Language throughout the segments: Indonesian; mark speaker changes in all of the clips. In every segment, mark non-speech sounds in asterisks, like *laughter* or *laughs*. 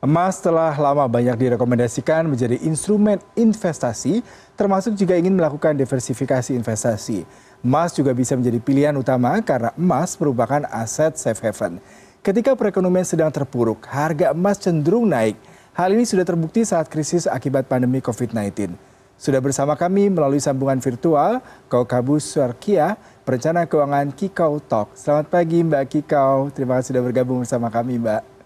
Speaker 1: Emas telah lama banyak direkomendasikan menjadi instrumen investasi, termasuk jika ingin melakukan diversifikasi investasi. Emas juga bisa menjadi pilihan utama karena emas merupakan aset safe haven. Ketika perekonomian sedang terpuruk, harga emas cenderung naik. Hal ini sudah terbukti saat krisis akibat pandemi COVID-19. Sudah bersama kami melalui sambungan virtual, Kaukabus Suarkia, perencana keuangan Kikau Talk. Selamat pagi Mbak Kikau, terima kasih sudah bergabung bersama kami Mbak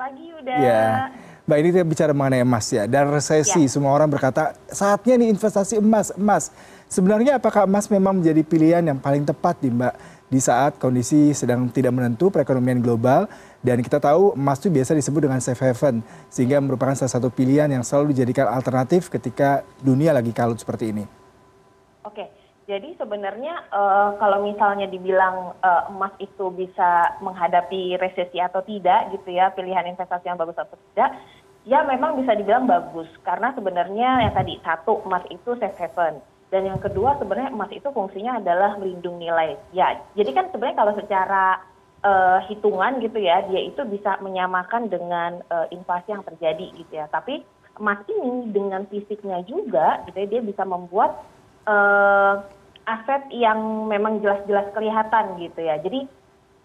Speaker 2: pagi Yuda. Ya.
Speaker 1: Mbak ini kita bicara mengenai emas ya dan resesi ya. semua orang berkata saatnya nih investasi emas emas sebenarnya apakah emas memang menjadi pilihan yang paling tepat nih Mbak di saat kondisi sedang tidak menentu perekonomian global dan kita tahu emas itu biasa disebut dengan safe haven sehingga merupakan salah satu pilihan yang selalu dijadikan alternatif ketika dunia lagi kalut seperti ini.
Speaker 2: Jadi sebenarnya uh, kalau misalnya dibilang uh, emas itu bisa menghadapi resesi atau tidak gitu ya, pilihan investasi yang bagus atau tidak, ya memang bisa dibilang bagus karena sebenarnya yang tadi satu emas itu safe haven dan yang kedua sebenarnya emas itu fungsinya adalah melindungi nilai. Ya, jadi kan sebenarnya kalau secara uh, hitungan gitu ya, dia itu bisa menyamakan dengan uh, inflasi yang terjadi gitu ya. Tapi emas ini dengan fisiknya juga gitu ya, dia bisa membuat uh, aset yang memang jelas-jelas kelihatan gitu ya. Jadi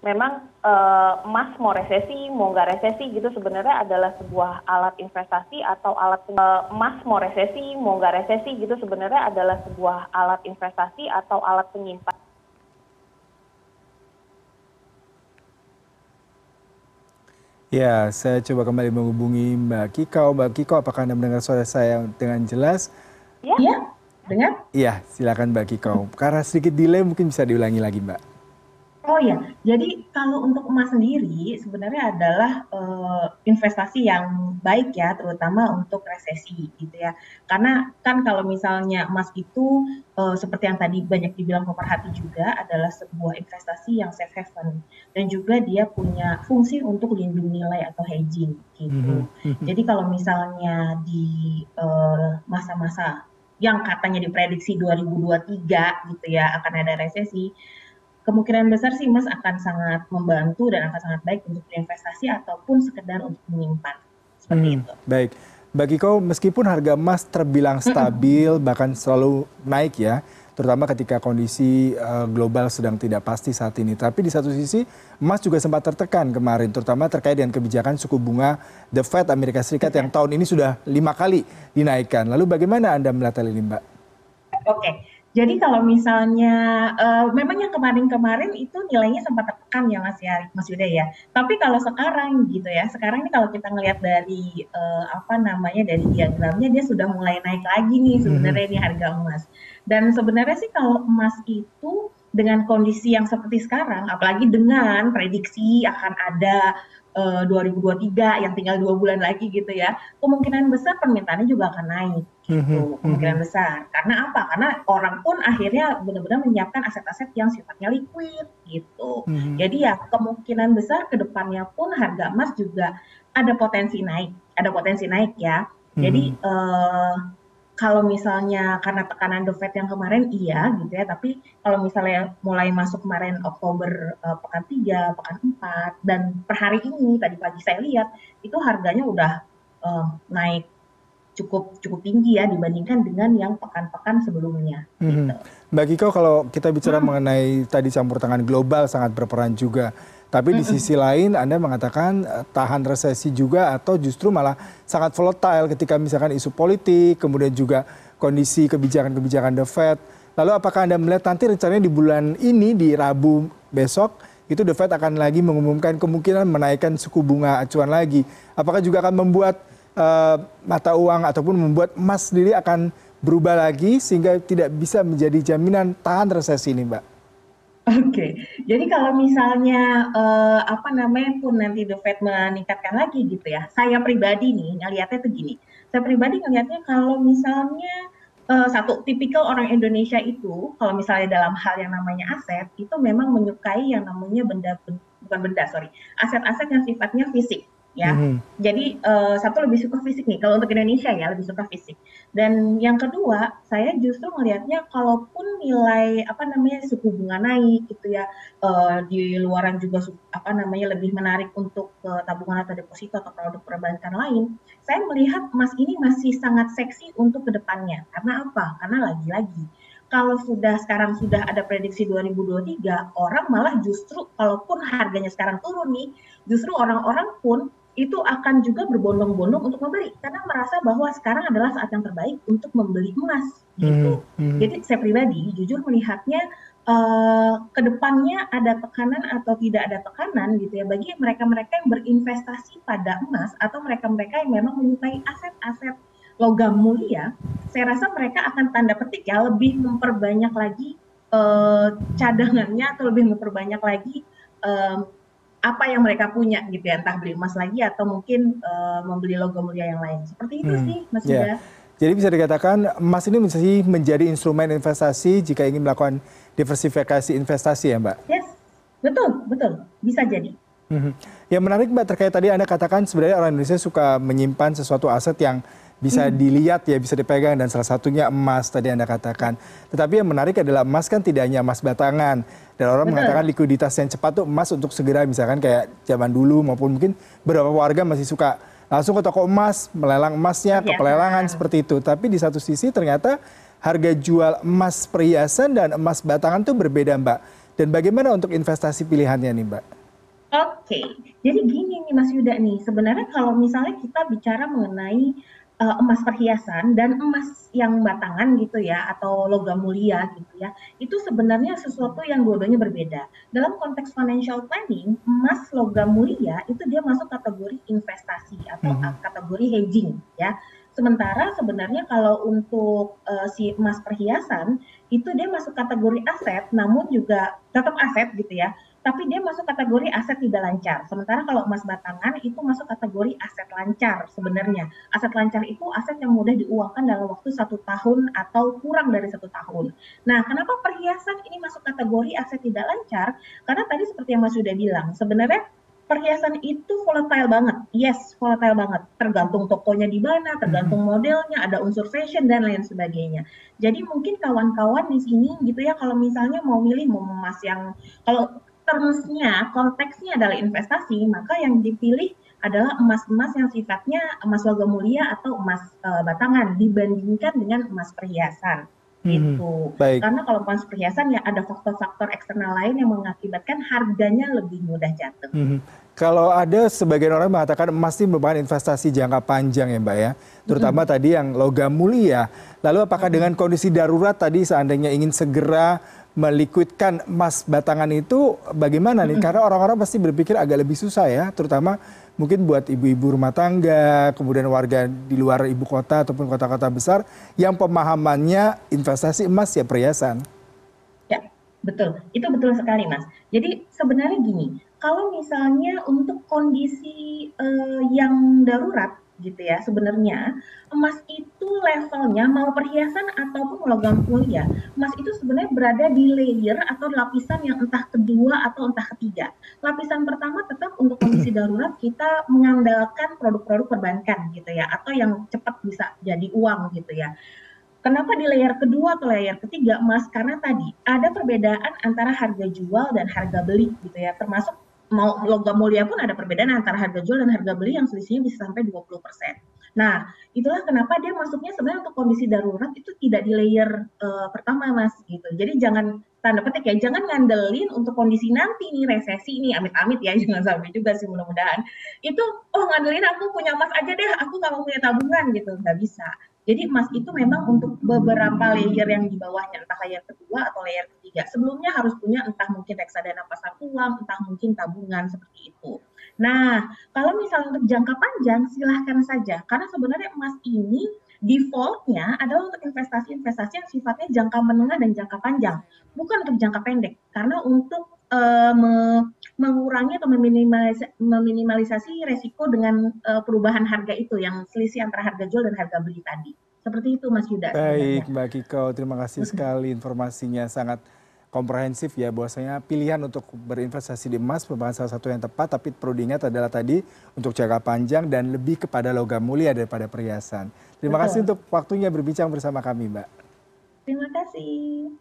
Speaker 2: memang uh, emas mau resesi mau nggak resesi gitu sebenarnya adalah sebuah alat investasi atau alat uh, emas mau resesi mau nggak resesi gitu sebenarnya adalah sebuah alat investasi atau alat penyimpan.
Speaker 1: Ya, saya coba kembali menghubungi Mbak Kikau. Mbak Kikau, apakah Anda mendengar suara saya dengan jelas?
Speaker 2: Ya. ya dengar?
Speaker 1: Iya, silakan Mbak Kiko. Karena sedikit delay mungkin bisa diulangi lagi Mbak.
Speaker 3: Oh ya, jadi kalau untuk emas sendiri sebenarnya adalah uh, investasi yang baik ya, terutama untuk resesi gitu ya. Karena kan kalau misalnya emas itu uh, seperti yang tadi banyak dibilang pemerhati juga adalah sebuah investasi yang safe haven dan juga dia punya fungsi untuk lindung nilai atau hedging gitu. Mm -hmm. Jadi kalau misalnya di eh, masa-masa uh, yang katanya diprediksi 2023 gitu ya akan ada resesi, kemungkinan besar sih Mas akan sangat membantu dan akan sangat baik untuk berinvestasi ataupun sekedar untuk menyimpan. Seperti hmm, itu.
Speaker 1: Baik. Bagi kau meskipun harga emas terbilang stabil bahkan selalu naik ya, terutama ketika kondisi uh, global sedang tidak pasti saat ini. Tapi di satu sisi emas juga sempat tertekan kemarin, terutama terkait dengan kebijakan suku bunga The Fed Amerika Serikat yang tahun ini sudah lima kali dinaikkan. Lalu bagaimana Anda melihat hal ini, Mbak?
Speaker 3: Oke. Jadi kalau misalnya uh, memang yang kemarin-kemarin itu nilainya sempat tertekan ya Mas ya Mas Yuda ya. Tapi kalau sekarang gitu ya, sekarang ini kalau kita ngelihat dari uh, apa namanya dari diagramnya dia sudah mulai naik lagi nih sebenarnya mm -hmm. ini harga emas. Dan sebenarnya sih kalau emas itu dengan kondisi yang seperti sekarang, apalagi dengan prediksi akan ada uh, 2023 yang tinggal dua bulan lagi gitu ya, kemungkinan besar permintaannya juga akan naik gitu, mm -hmm. kemungkinan besar. Karena apa? Karena orang pun akhirnya benar-benar menyiapkan aset-aset yang sifatnya liquid gitu. Mm -hmm. Jadi ya kemungkinan besar ke depannya pun harga emas juga ada potensi naik, ada potensi naik ya. -hmm. Jadi uh, kalau misalnya karena tekanan The Fed yang kemarin iya gitu ya, tapi kalau misalnya mulai masuk kemarin Oktober uh, pekan 3, pekan 4 dan per hari ini tadi pagi saya lihat itu harganya udah uh, naik cukup cukup tinggi ya dibandingkan dengan yang pekan-pekan sebelumnya. Hmm. Gitu.
Speaker 1: Mbak Kiko kalau kita bicara hmm. mengenai tadi campur tangan global sangat berperan juga. Tapi di sisi lain Anda mengatakan uh, tahan resesi juga atau justru malah sangat volatile ketika misalkan isu politik, kemudian juga kondisi kebijakan-kebijakan The Fed. Lalu apakah Anda melihat nanti rencananya di bulan ini di Rabu besok itu The Fed akan lagi mengumumkan kemungkinan menaikkan suku bunga acuan lagi. Apakah juga akan membuat mata uang ataupun membuat emas sendiri akan berubah lagi sehingga tidak bisa menjadi jaminan tahan resesi ini, Mbak?
Speaker 3: Oke, jadi kalau misalnya uh, apa namanya pun nanti The Fed meningkatkan lagi gitu ya, saya pribadi nih ngelihatnya tuh gini, saya pribadi ngelihatnya kalau misalnya uh, satu tipikal orang Indonesia itu kalau misalnya dalam hal yang namanya aset itu memang menyukai yang namanya benda bukan benda sorry aset-aset yang sifatnya fisik ya.
Speaker 1: Mhm.
Speaker 3: Jadi uh, satu lebih suka fisik nih kalau untuk Indonesia ya lebih suka fisik. Dan yang kedua, saya justru melihatnya kalaupun nilai apa namanya suku bunga naik gitu ya uh, di luaran juga apa namanya lebih menarik untuk uh, tabungan atau deposito atau produk perbankan lain, saya melihat emas ini masih sangat seksi untuk ke depannya. Karena apa? Karena lagi-lagi kalau sudah sekarang sudah ada prediksi 2023, orang malah justru kalaupun harganya sekarang turun nih, justru orang-orang pun itu akan juga berbondong-bondong untuk membeli karena merasa bahwa sekarang adalah saat yang terbaik untuk membeli emas gitu. Hmm, hmm. Jadi saya pribadi jujur melihatnya uh, ke depannya ada tekanan atau tidak ada tekanan gitu ya bagi mereka-mereka yang berinvestasi pada emas atau mereka-mereka yang memang menyukai aset-aset logam mulia, saya rasa mereka akan tanda petik ya lebih memperbanyak lagi uh, cadangannya atau lebih memperbanyak lagi uh, apa yang mereka punya gitu ya, entah beli emas lagi atau mungkin uh, membeli logam mulia yang lain. Seperti itu hmm. sih, Mas yeah.
Speaker 1: Jadi bisa dikatakan emas ini menjadi instrumen investasi jika ingin melakukan diversifikasi investasi ya Mbak?
Speaker 3: Yes, betul, betul. Bisa jadi.
Speaker 1: Hmm. Yang menarik Mbak terkait tadi Anda katakan sebenarnya orang Indonesia suka menyimpan sesuatu aset yang bisa hmm. dilihat ya, bisa dipegang dan salah satunya emas tadi Anda katakan. Tetapi yang menarik adalah emas kan tidak hanya emas batangan. Dan orang Betul. mengatakan likuiditas yang cepat tuh emas untuk segera misalkan kayak zaman dulu maupun mungkin beberapa warga masih suka langsung ke toko emas, melelang emasnya, ke iya. pelelangan seperti itu. Tapi di satu sisi ternyata harga jual emas perhiasan dan emas batangan tuh berbeda Mbak. Dan bagaimana untuk investasi pilihannya nih Mbak?
Speaker 3: Oke, jadi gini nih Mas Yuda nih, sebenarnya kalau misalnya kita bicara mengenai uh, emas perhiasan dan emas yang batangan gitu ya atau logam mulia gitu ya itu sebenarnya sesuatu yang dua-duanya berbeda. Dalam konteks financial planning emas logam mulia itu dia masuk kategori investasi atau hmm. kategori hedging ya. Sementara sebenarnya kalau untuk uh, si emas perhiasan itu dia masuk kategori aset namun juga tetap aset gitu ya tapi dia masuk kategori aset tidak lancar. Sementara kalau emas batangan itu masuk kategori aset lancar sebenarnya. Aset lancar itu aset yang mudah diuangkan dalam waktu satu tahun atau kurang dari satu tahun. Nah, kenapa perhiasan ini masuk kategori aset tidak lancar? Karena tadi seperti yang Mas sudah bilang, sebenarnya perhiasan itu volatile banget. Yes, volatile banget. Tergantung tokonya di mana, tergantung hmm. modelnya, ada unsur fashion dan lain sebagainya. Jadi mungkin kawan-kawan di sini gitu ya kalau misalnya mau milih mau emas yang kalau termsnya, konteksnya adalah investasi, maka yang dipilih adalah emas-emas yang sifatnya emas logam mulia atau emas uh, batangan dibandingkan dengan emas perhiasan. Hmm, gitu. Baik. Karena kalau emas perhiasan ya ada faktor-faktor eksternal lain yang mengakibatkan harganya lebih mudah jatuh. Hmm.
Speaker 1: Kalau ada sebagian orang mengatakan emas ini merupakan investasi jangka panjang ya Mbak ya, terutama hmm. tadi yang logam mulia. Lalu apakah hmm. dengan kondisi darurat tadi seandainya ingin segera melikuidkan emas batangan itu bagaimana nih? Karena orang-orang pasti berpikir agak lebih susah ya, terutama mungkin buat ibu-ibu rumah tangga, kemudian warga di luar ibu kota ataupun kota-kota besar yang pemahamannya investasi emas ya perhiasan.
Speaker 3: Ya, betul. Itu betul sekali, Mas. Jadi sebenarnya gini, kalau misalnya untuk kondisi uh, yang darurat gitu ya. Sebenarnya emas itu levelnya mau perhiasan ataupun logam mulia, emas itu sebenarnya berada di layer atau lapisan yang entah kedua atau entah ketiga. Lapisan pertama tetap untuk kondisi darurat kita mengandalkan produk-produk perbankan gitu ya, atau yang cepat bisa jadi uang gitu ya. Kenapa di layer kedua atau layer ketiga emas? Karena tadi ada perbedaan antara harga jual dan harga beli gitu ya, termasuk mau logam mulia pun ada perbedaan antara harga jual dan harga beli yang selisihnya bisa sampai 20%. Nah, itulah kenapa dia masuknya sebenarnya untuk kondisi darurat itu tidak di layer uh, pertama, Mas, gitu. Jadi jangan tanda petik ya, jangan ngandelin untuk kondisi nanti nih resesi ini amit-amit ya, *laughs* jangan sampai juga sih mudah-mudahan. Itu oh ngandelin aku punya emas aja deh, aku nggak mau punya tabungan gitu, nggak bisa. Jadi emas itu memang untuk beberapa layer yang di bawahnya, entah layer kedua atau layer ketiga. Sebelumnya harus punya entah mungkin reksadana pasar uang, entah mungkin tabungan seperti itu. Nah, kalau misalnya untuk jangka panjang, silahkan saja. Karena sebenarnya emas ini defaultnya adalah untuk investasi-investasi yang sifatnya jangka menengah dan jangka panjang, bukan untuk jangka pendek. Karena untuk uh, mengurangi atau meminimalisasi, meminimalisasi resiko dengan uh, perubahan harga itu yang selisih antara harga jual dan harga beli tadi. Seperti itu Mas Yuda.
Speaker 1: Baik Mbak Kiko, terima kasih sekali informasinya sangat komprehensif ya bahwasanya pilihan untuk berinvestasi di emas merupakan salah satu yang tepat tapi perlu diingat adalah tadi untuk jangka panjang dan lebih kepada logam mulia daripada perhiasan. Terima
Speaker 3: Betul.
Speaker 1: kasih untuk waktunya berbincang bersama kami, Mbak.
Speaker 3: Terima kasih.